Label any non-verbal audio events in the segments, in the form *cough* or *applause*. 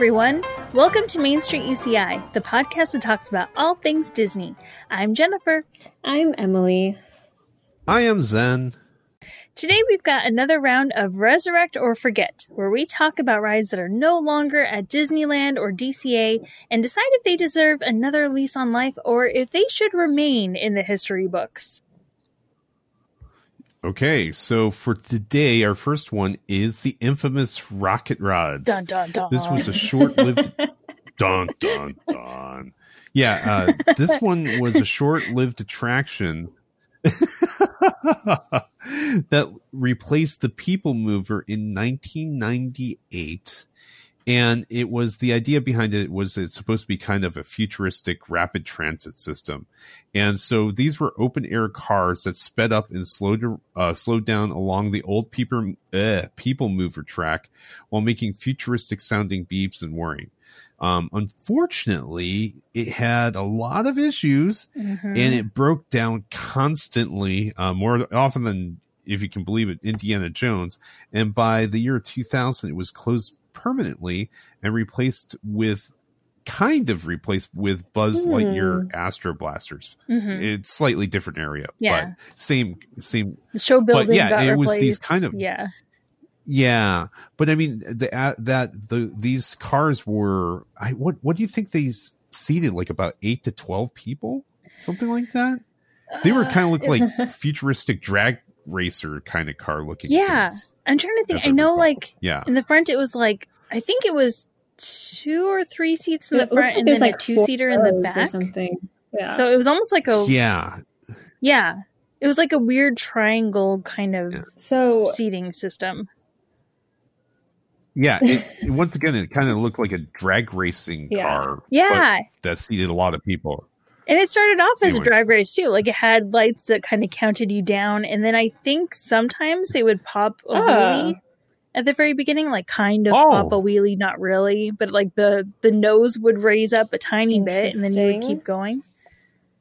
everyone. Welcome to Main Street UCI, the podcast that talks about all things Disney. I'm Jennifer. I'm Emily. I am Zen. Today we've got another round of Resurrect or Forget, where we talk about rides that are no longer at Disneyland or DCA and decide if they deserve another lease on life or if they should remain in the history books. Okay, so for today, our first one is the infamous Rocket Rods. Dun dun dun. This was a short-lived. *laughs* dun dun dun. Yeah, uh, this one was a short-lived attraction *laughs* that replaced the People Mover in 1998 and it was the idea behind it was it's supposed to be kind of a futuristic rapid transit system and so these were open air cars that sped up and slowed uh, slowed down along the old people uh, people mover track while making futuristic sounding beeps and whirring um, unfortunately, it had a lot of issues mm-hmm. and it broke down constantly, uh, more often than, if you can believe it, Indiana Jones. And by the year 2000, it was closed permanently and replaced with kind of replaced with Buzz mm. Lightyear Astro Blasters. Mm-hmm. It's slightly different area, yeah. but same same the show building. But yeah, it replaced. was these kind of yeah. Yeah, but I mean the uh, that the these cars were I what what do you think they seated like about 8 to 12 people? Something like that? They were kind of look like *laughs* futuristic drag racer kind of car looking. Yeah. Things, I'm trying to think. I know, like, yeah, in the front, it was like, I think it was two or three seats in the front like and then like a two seater in the back. Or something. Yeah. So it was almost like a. Yeah. Yeah. It was like a weird triangle kind of yeah. so seating system. Yeah, it, once again, it kind of looked like a drag racing yeah. car. Yeah, that seated a lot of people. And it started off as Anyways. a drag race too. Like it had lights that kind of counted you down, and then I think sometimes they would pop a oh. wheelie at the very beginning, like kind of oh. pop a wheelie, not really, but like the the nose would raise up a tiny bit, and then you would keep going.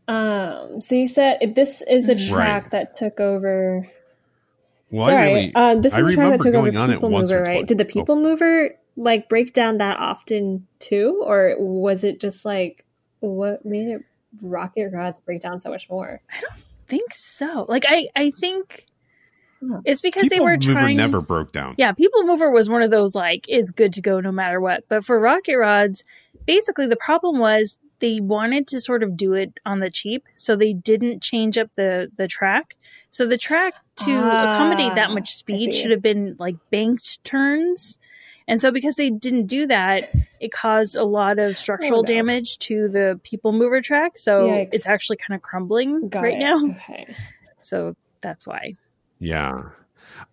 Um. So you said this is the track right. that took over. Well, Sorry, really, uh, this is I the track that took over People Mover, right? Did the People oh. Mover like break down that often too, or was it just like what made it Rocket Rods break down so much more? I don't think so. Like I, I think it's because People they were Mover trying. Never broke down. Yeah, People Mover was one of those like it's good to go no matter what. But for Rocket Rods, basically the problem was they wanted to sort of do it on the cheap, so they didn't change up the the track. So the track to accommodate that much ah, speed should have been like banked turns and so because they didn't do that, it caused a lot of structural oh, no. damage to the people mover track. So Yikes. it's actually kind of crumbling Got right it. now. Okay. So that's why. Yeah.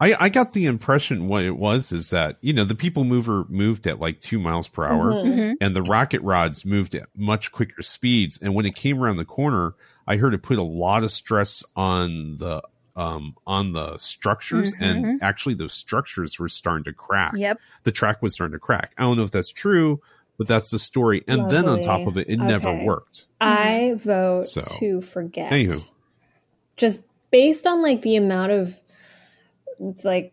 I, I got the impression what it was is that, you know, the people mover moved at like two miles per hour mm-hmm. mm-hmm. and the rocket rods moved at much quicker speeds. And when it came around the corner, I heard it put a lot of stress on the um, on the structures, mm-hmm. and actually those structures were starting to crack. Yep, the track was starting to crack. I don't know if that's true, but that's the story. And Lovely. then on top of it, it okay. never worked. I vote so, to forget. Anywho. Just based on like the amount of like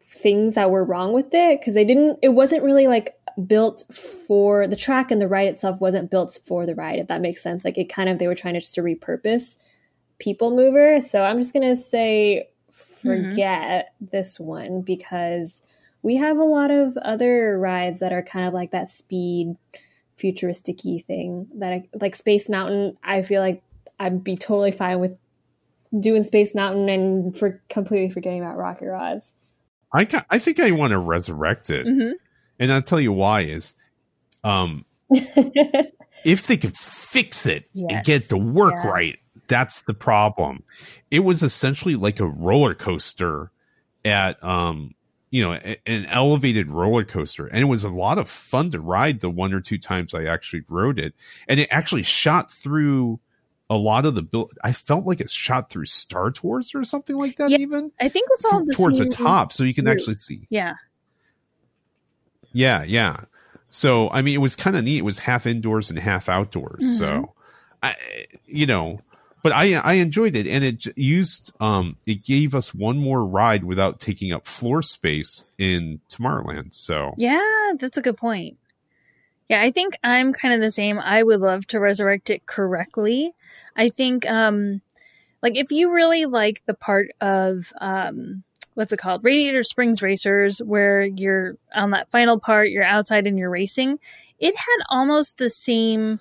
things that were wrong with it, because they didn't. It wasn't really like built for the track and the ride itself wasn't built for the ride if that makes sense like it kind of they were trying to just to repurpose people mover. So I'm just going to say forget mm-hmm. this one because we have a lot of other rides that are kind of like that speed futuristic thing that I, like Space Mountain. I feel like I'd be totally fine with doing Space Mountain and for completely forgetting about Rocket Rods. I I think I want to resurrect it, mm-hmm. and I'll tell you why is, um, *laughs* if they could fix it yes. and get the work yeah. right, that's the problem. It was essentially like a roller coaster at um you know an elevated roller coaster. And it was a lot of fun to ride the one or two times I actually rode it. And it actually shot through a lot of the build I felt like it shot through Star Tours or something like that yeah, even. I think it's all the towards the top so you can actually see. Yeah. Yeah yeah. So I mean it was kind of neat. It was half indoors and half outdoors. Mm-hmm. so I you know but I I enjoyed it, and it used um it gave us one more ride without taking up floor space in Tomorrowland. So yeah, that's a good point. Yeah, I think I'm kind of the same. I would love to resurrect it correctly. I think, um, like if you really like the part of, um, what's it called? Radiator Springs Racers, where you're on that final part, you're outside and you're racing. It had almost the same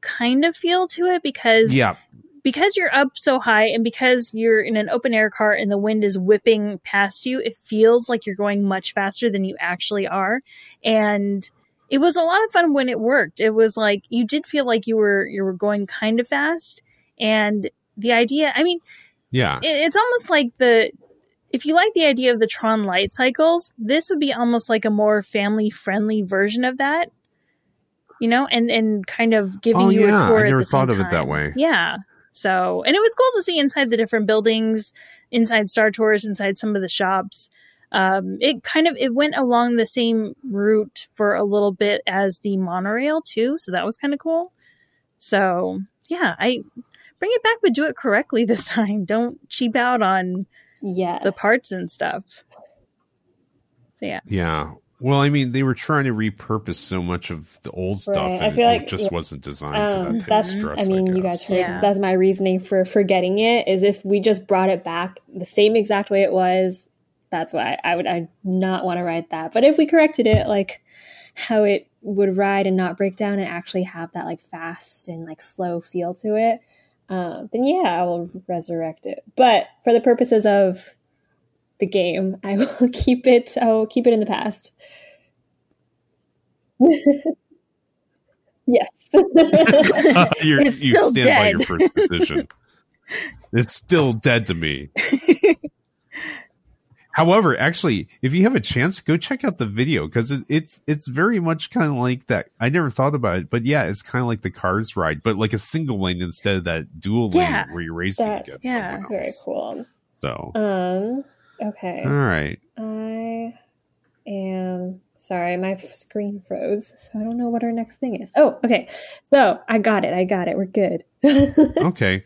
kind of feel to it because yeah because you're up so high and because you're in an open air car and the wind is whipping past you, it feels like you're going much faster than you actually are. And it was a lot of fun when it worked. It was like you did feel like you were you were going kind of fast. And the idea, I mean, yeah, it, it's almost like the if you like the idea of the Tron light cycles, this would be almost like a more family friendly version of that you know, and and kind of giving oh, you yeah. a tour. I never thought of time. it that way. Yeah. So, and it was cool to see inside the different buildings, inside Star Tours, inside some of the shops. Um, it kind of it went along the same route for a little bit as the monorail too, so that was kind of cool. So yeah, I bring it back, but do it correctly *laughs* this time. Don't cheap out on yeah the parts and stuff. So yeah, yeah. Well, I mean, they were trying to repurpose so much of the old stuff, right. and I feel like it just yeah. wasn't designed um, for that type that's, of stress. I mean, I you guys heard yeah. that's my reasoning for forgetting it. Is if we just brought it back the same exact way it was, that's why I would I not want to ride that. But if we corrected it, like how it would ride and not break down, and actually have that like fast and like slow feel to it, uh, then yeah, I will resurrect it. But for the purposes of the game. I *laughs* will keep it. I will keep it in the past. *laughs* yes. *laughs* you stand dead. by your first position. it's still dead to me. However, actually, if you have a chance, go check out the video because it, it's it's very much kind of like that. I never thought about it, but yeah, it's kind of like the Cars ride, but like a single lane instead of that dual yeah, lane where you're racing against yeah. Very cool. So, um, Okay. All right. I am sorry, my screen froze, so I don't know what our next thing is. Oh, okay. So I got it. I got it. We're good. *laughs* okay.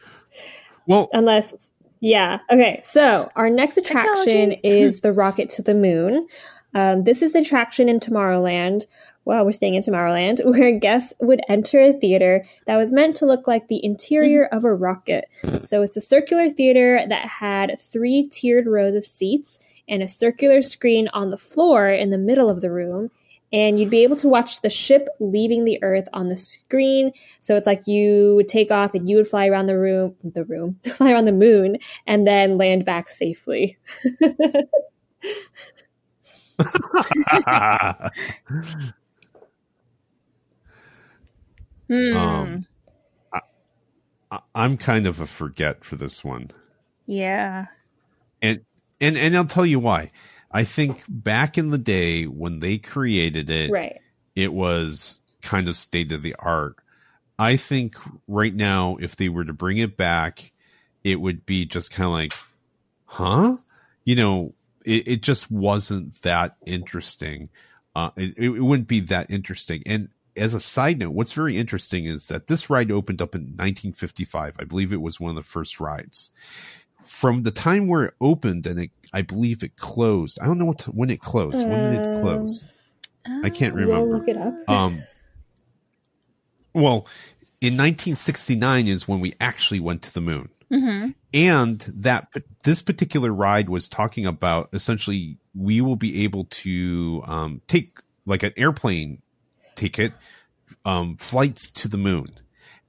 Well, unless, yeah. Okay. So our next attraction Technology. is the rocket to the moon. Um, this is the attraction in Tomorrowland wow, we're staying in Tomorrowland, *laughs* where guests would enter a theater that was meant to look like the interior mm-hmm. of a rocket. So it's a circular theater that had three tiered rows of seats and a circular screen on the floor in the middle of the room. And you'd be able to watch the ship leaving the Earth on the screen. So it's like you would take off and you would fly around the room, the room, *laughs* fly around the moon, and then land back safely. *laughs* Hmm. Um, I, I'm kind of a forget for this one. Yeah. And and and I'll tell you why. I think back in the day when they created it, right. it was kind of state of the art. I think right now, if they were to bring it back, it would be just kind of like, huh? You know, it, it just wasn't that interesting. Uh, it, it wouldn't be that interesting. And as a side note, what's very interesting is that this ride opened up in 1955. I believe it was one of the first rides. From the time where it opened and it, I believe it closed. I don't know what t- when it closed. Um, when did it close? I can't remember. We'll look it up. um, well, in 1969 is when we actually went to the moon. Mm-hmm. And that this particular ride was talking about essentially we will be able to um, take like an airplane ticket um, flights to the moon.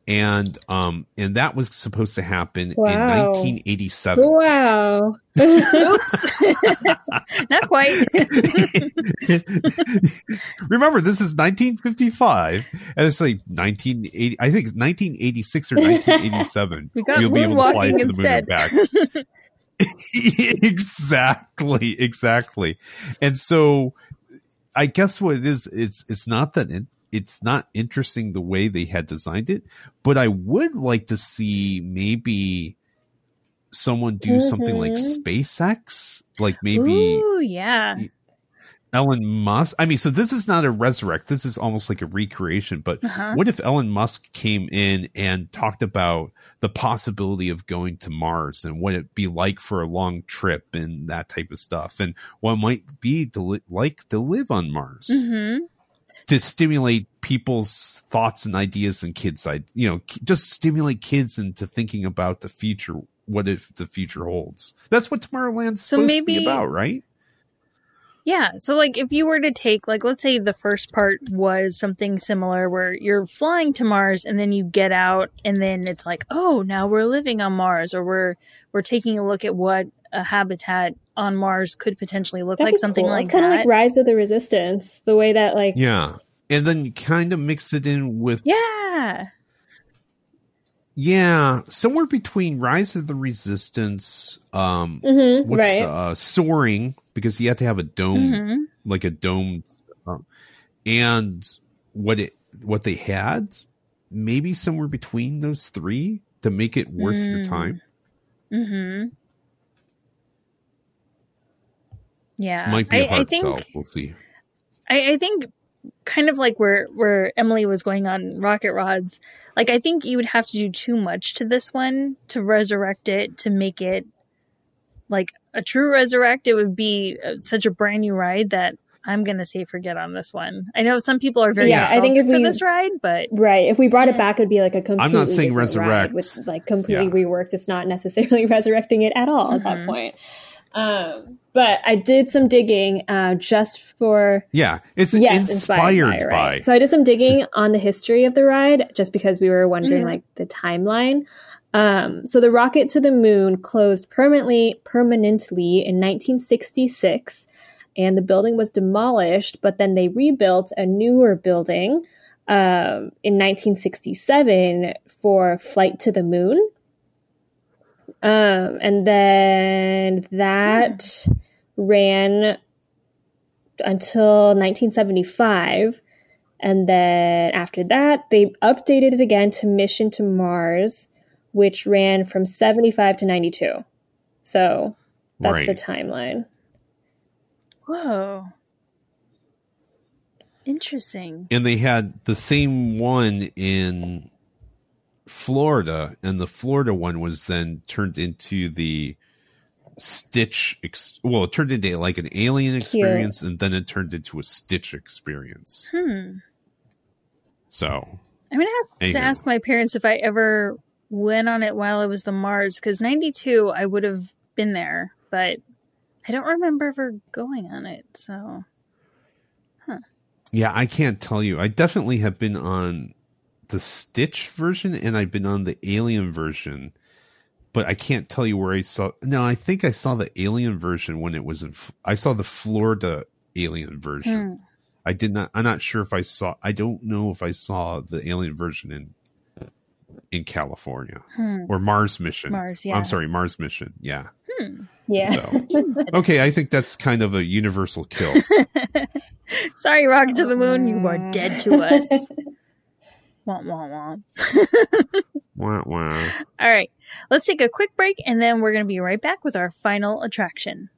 And um and that was supposed to happen wow. in 1987 wow. Oops. *laughs* *laughs* Not quite. *laughs* Remember this is 1955 and it's like 1980 i think 1986 or 1987 we will be able to fly to the moon and back. Exactly exactly. And so i guess what it is it's it's not that it, it's not interesting the way they had designed it, but I would like to see maybe someone do mm-hmm. something like mm-hmm. SpaceX, like maybe Ooh, yeah. Elon Musk. I mean, so this is not a resurrect. This is almost like a recreation. But uh-huh. what if Elon Musk came in and talked about the possibility of going to Mars and what it'd be like for a long trip and that type of stuff, and what might be to li- like to live on Mars? Mm-hmm. to stimulate people's thoughts and ideas and kids side you know just stimulate kids into thinking about the future what if the future holds that's what tomorrowland's so supposed maybe, to be about right yeah so like if you were to take like let's say the first part was something similar where you're flying to mars and then you get out and then it's like oh now we're living on mars or we're we're taking a look at what a habitat on Mars could potentially look That'd like something cool. like kind of like Rise of the Resistance, the way that like yeah, and then you kind of mix it in with yeah, yeah, somewhere between Rise of the Resistance, um, mm-hmm, what's right. the uh, soaring because you have to have a dome, mm-hmm. like a dome, um, and what it what they had, maybe somewhere between those three to make it worth mm. your time. Mm-hmm. Yeah, might be a hard I, I think, sell. We'll see. I, I think kind of like where where Emily was going on rocket rods. Like I think you would have to do too much to this one to resurrect it to make it like a true resurrect. It would be uh, such a brand new ride that I'm gonna say forget on this one. I know some people are very yeah. I think if we, this ride, but right, if we brought it back, it'd be like a completely. I'm not saying resurrect with like completely yeah. reworked. It's not necessarily *laughs* resurrecting it at all mm-hmm. at that mm-hmm. point. Um, but I did some digging uh, just for yeah, it's yes, inspired, inspired by, by. So I did some digging on the history of the ride, just because we were wondering mm-hmm. like the timeline. Um, so the rocket to the moon closed permanently permanently in 1966, and the building was demolished. But then they rebuilt a newer building um, in 1967 for flight to the moon. Um, and then that ran until 1975. And then after that, they updated it again to Mission to Mars, which ran from 75 to 92. So that's right. the timeline. Whoa. Interesting. And they had the same one in Florida, and the Florida one was then turned into the Stitch. Ex- well, it turned into like an alien experience, Cute. and then it turned into a Stitch experience. Hmm. So I'm gonna have anywho. to ask my parents if I ever went on it while it was the Mars, because '92 I would have been there, but I don't remember ever going on it. So, huh? Yeah, I can't tell you. I definitely have been on the Stitch version and I've been on the Alien version, but I can't tell you where I saw. No, I think I saw the Alien version when it was in. I saw the Florida Alien version. Hmm. I did not. I'm not sure if I saw. I don't know if I saw the Alien version in in California hmm. or Mars Mission. Mars, yeah. I'm sorry, Mars Mission. Yeah. Hmm. Yeah. So, *laughs* okay, I think that's kind of a universal kill. *laughs* sorry, Rocket to the Moon, you are dead to us. *laughs* Wah, wah, wah. wah, wah. All right. Let's take a quick break and then we're going to be right back with our final attraction.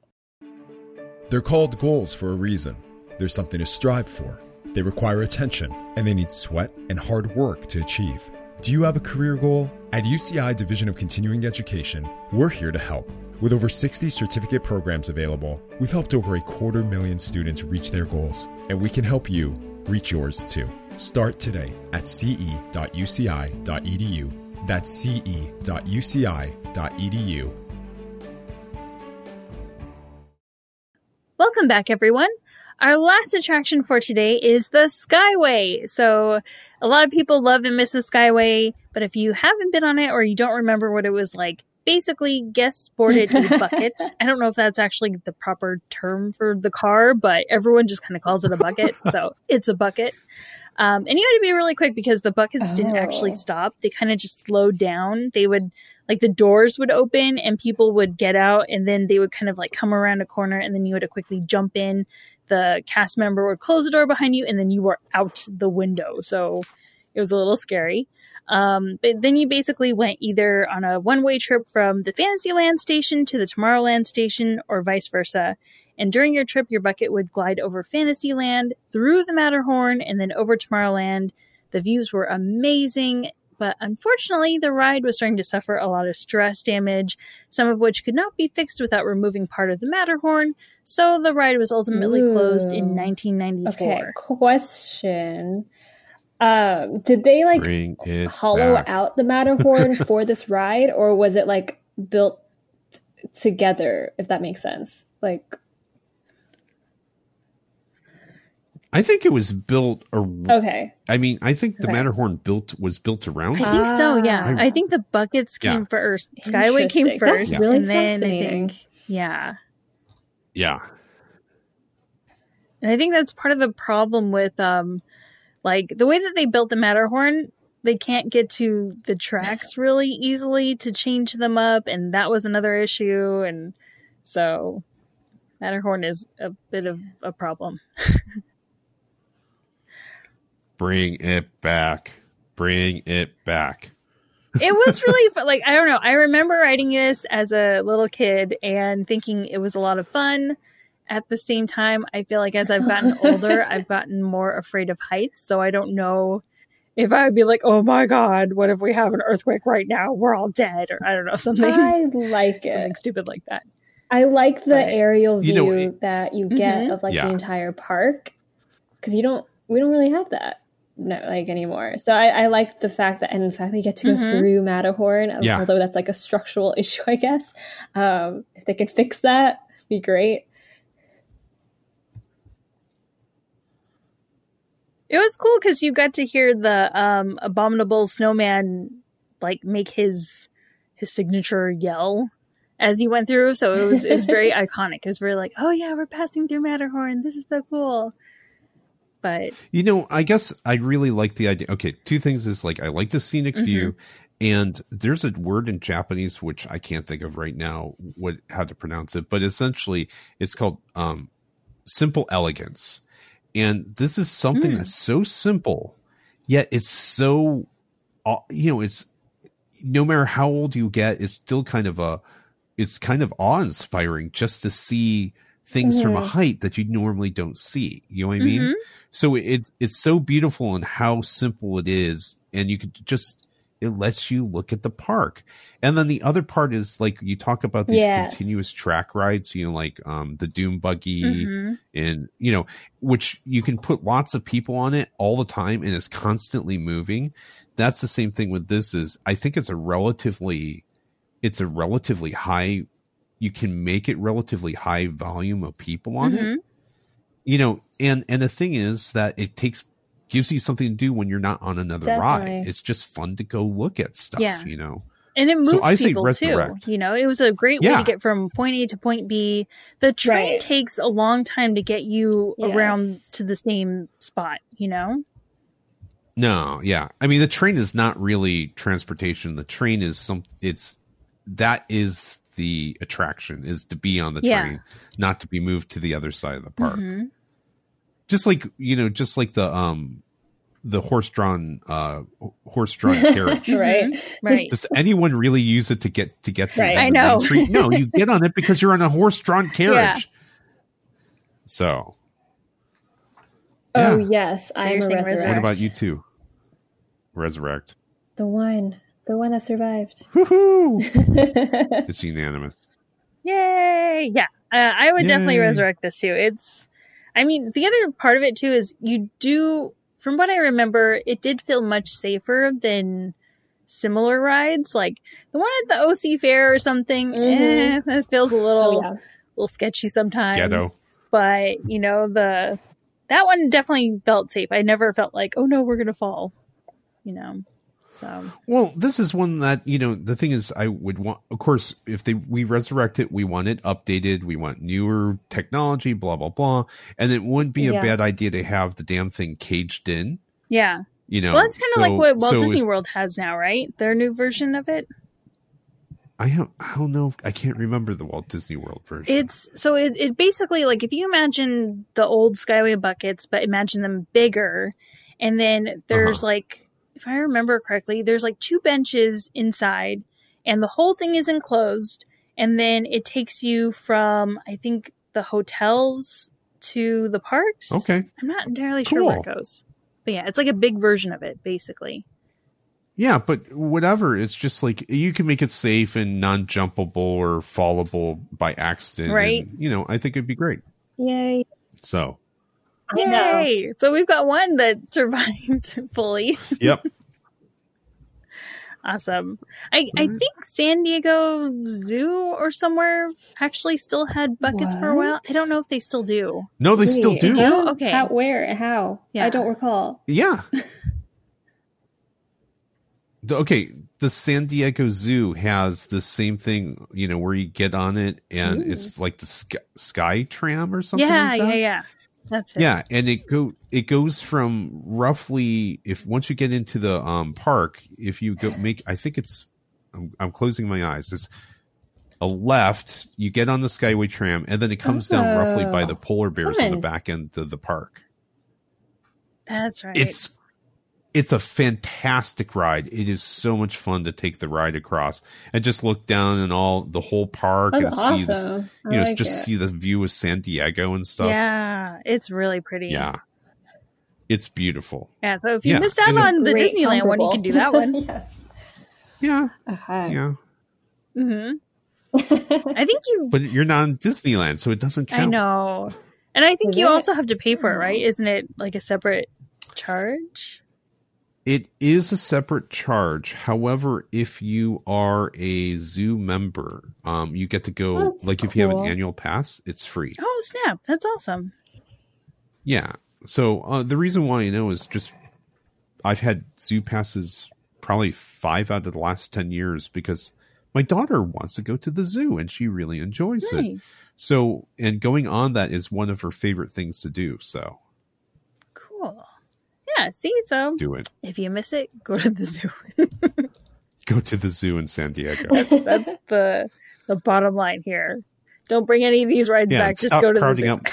They're called goals for a reason. There's something to strive for. They require attention and they need sweat and hard work to achieve. Do you have a career goal? At UCI Division of Continuing Education, we're here to help. With over 60 certificate programs available, we've helped over a quarter million students reach their goals, and we can help you reach yours too. Start today at ce.uci.edu. That's ce.uci.edu. Welcome back, everyone. Our last attraction for today is the Skyway. So, a lot of people love and miss the Skyway, but if you haven't been on it or you don't remember what it was like, basically guests boarded a *laughs* bucket. I don't know if that's actually the proper term for the car, but everyone just kind of calls it a bucket. *laughs* so, it's a bucket. Um, and you had to be really quick because the buckets oh. didn't actually oh. stop. They kind of just slowed down. They would, like, the doors would open and people would get out and then they would kind of like come around a corner and then you had to quickly jump in. The cast member would close the door behind you and then you were out the window. So it was a little scary. Um, but then you basically went either on a one way trip from the Fantasyland station to the Tomorrowland station or vice versa. And during your trip, your bucket would glide over Fantasyland, through the Matterhorn, and then over Tomorrowland. The views were amazing. But unfortunately, the ride was starting to suffer a lot of stress damage, some of which could not be fixed without removing part of the Matterhorn. So the ride was ultimately Ooh. closed in 1994. Okay, question. Um, did they like hollow back. out the Matterhorn *laughs* for this ride, or was it like built together? If that makes sense, like I think it was built. Ar- okay. I mean, I think the okay. Matterhorn built was built around. I think so. Yeah, I, I think the buckets came yeah. first. Skyway came first, That's really and then I think yeah, yeah. And I think that's part of the problem with um, like the way that they built the Matterhorn. They can't get to the tracks *laughs* really easily to change them up, and that was another issue. And so, Matterhorn is a bit of a problem. *laughs* Bring it back. Bring it back. it was really fun. Like, I don't know. I remember writing this as a little kid and thinking it was a lot of fun. At the same time, I feel like as I've gotten *laughs* older, I've gotten more afraid of heights. So I don't know if I'd be like, oh my God, what if we have an earthquake right now? We're all dead. Or I don't know, something. I like *laughs* it. Something stupid like that. I like the but, aerial view you know, it, that you get mm-hmm. of like yeah. the entire park. Cause you don't, we don't really have that no like anymore. So I, I like the fact that and the fact that you get to go mm-hmm. through Matterhorn, yeah. although that's like a structural *laughs* issue, I guess. Um, if they could fix that, be great. It was cool because you got to hear the um, abominable snowman like make his his signature yell as he went through. So it was it was very *laughs* iconic because we're like, oh yeah, we're passing through Matterhorn. This is so cool but you know i guess i really like the idea okay two things is like i like the scenic mm-hmm. view and there's a word in japanese which i can't think of right now what how to pronounce it but essentially it's called um simple elegance and this is something mm. that's so simple yet it's so uh, you know it's no matter how old you get it's still kind of a it's kind of awe inspiring just to see things mm-hmm. from a mm-hmm. height that you normally don't see. You know what I mean? Mm-hmm. So it it's so beautiful and how simple it is, and you could just it lets you look at the park. And then the other part is like you talk about these yes. continuous track rides, you know, like um the Doom buggy mm-hmm. and you know, which you can put lots of people on it all the time and it's constantly moving. That's the same thing with this is I think it's a relatively it's a relatively high you can make it relatively high volume of people on mm-hmm. it you know and and the thing is that it takes gives you something to do when you're not on another Definitely. ride it's just fun to go look at stuff yeah. you know and it moves so I people too. You know, it was a great yeah. way to get from point A to point B. The train right. takes a long time to get you yes. around to the same spot. You know. No, yeah. I mean, the train is not really transportation. The train is some. It's that is the attraction is to be on the yeah. train, not to be moved to the other side of the park. Mm-hmm. Just like you know, just like the um the horse drawn uh horse drawn *laughs* carriage. right. Right. Does anyone really use it to get to get to right. I know. No, you get on it because you're on a horse drawn *laughs* carriage. Yeah. So Oh yes, so I'm a resurrect. What about you too? Resurrect. The one. The one that survived. *laughs* *laughs* it's unanimous. Yay! Yeah, uh, I would Yay. definitely resurrect this too. It's, I mean, the other part of it too is you do, from what I remember, it did feel much safer than similar rides, like the one at the OC Fair or something. Mm-hmm. Eh, that feels a little, oh, yeah. little sketchy sometimes. Ghetto. But you know the that one definitely felt safe. I never felt like, oh no, we're gonna fall. You know. So well, this is one that you know. The thing is, I would want, of course, if they we resurrect it, we want it updated. We want newer technology, blah blah blah, and it wouldn't be a bad idea to have the damn thing caged in. Yeah, you know, well, it's kind of so, like what Walt so Disney if, World has now, right? Their new version of it. I don't, I don't know. I can't remember the Walt Disney World version. It's so it, it basically like if you imagine the old Skyway buckets, but imagine them bigger, and then there's uh-huh. like if I remember correctly, there's like two benches inside and the whole thing is enclosed. And then it takes you from, I think, the hotels to the parks. Okay. I'm not entirely cool. sure where it goes. But yeah, it's like a big version of it, basically. Yeah, but whatever. It's just like you can make it safe and non-jumpable or fallable by accident. Right. And, you know, I think it'd be great. Yay. So. Yay! So we've got one that *laughs* survived fully. Yep. awesome. I, I mm-hmm. think San Diego Zoo or somewhere actually still had buckets what? for a while. I don't know if they still do. No, they Wait, still do. do? Okay. How, where? How? Yeah. I don't recall. Yeah. *laughs* okay, the San Diego Zoo has the same thing, you know, where you get on it and Ooh. it's like the sky, sky, tram or something. Yeah, like yeah, yeah. That's it. Yeah, and it go it goes from roughly if once you get into the um park, if you go make I think it's I'm, I'm closing my eyes. It's a left, you get on the Skyway tram, and then it comes oh, down roughly by the oh, polar bears on the back end of the park. That's right. It's it's a fantastic ride. It is so much fun to take the ride across and just look down and all the whole park That's and awesome. see this, you know, like just it. see the view of San Diego and stuff. Yeah, it's really pretty. Yeah. It's beautiful. Yeah, so if you yeah. missed out on the Disneyland one, you can do that one. *laughs* yes. Yeah. Okay. Yeah. Mhm. *laughs* I think you But you're not in Disneyland, so it doesn't count. I know. And I think Is you it? also have to pay for it, right? Isn't it like a separate charge? It is a separate charge. However, if you are a zoo member, um, you get to go. That's like if you have an annual pass, it's free. Oh snap! That's awesome. Yeah. So uh, the reason why I know is just I've had zoo passes probably five out of the last ten years because my daughter wants to go to the zoo and she really enjoys nice. it. So and going on that is one of her favorite things to do. So yeah, see, so do it. If you miss it, go to the zoo. *laughs* go to the zoo in San Diego. *laughs* That's, that's, the the bottom line here. Don't bring any of these rides yeah, back. Just go to the zoo. Up.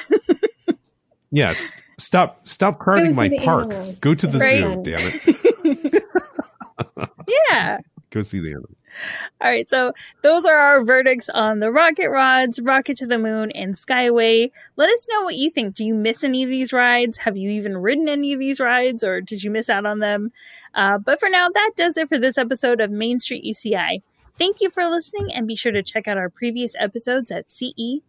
*laughs* yes, stop stop crowding my park. Animals. Go to the right. zoo, damn it. yeah. Go see the animals. *laughs* All right, so those are our verdicts on the rocket rods, Rocket to the Moon, and Skyway. Let us know what you think. Do you miss any of these rides? Have you even ridden any of these rides, or did you miss out on them? Uh, but for now, that does it for this episode of Main Street UCI. Thank you for listening, and be sure to check out our previous episodes at ce.uci.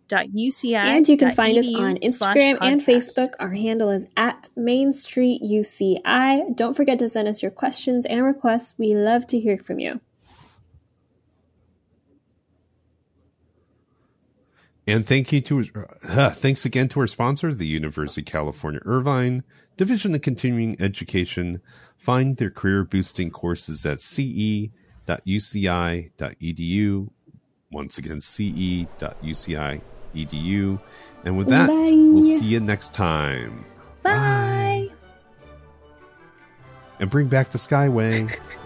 And you can find us on Instagram and Facebook. Our handle is at Main Street UCI. Don't forget to send us your questions and requests. We love to hear from you. And thank you to uh, *laughs* thanks again to our sponsor, the University of California Irvine Division of Continuing Education. Find their career boosting courses at ce.uci.edu. Once again, ce.uci.edu. And with that, Bye. we'll see you next time. Bye. Bye. And bring back the Skyway. *laughs*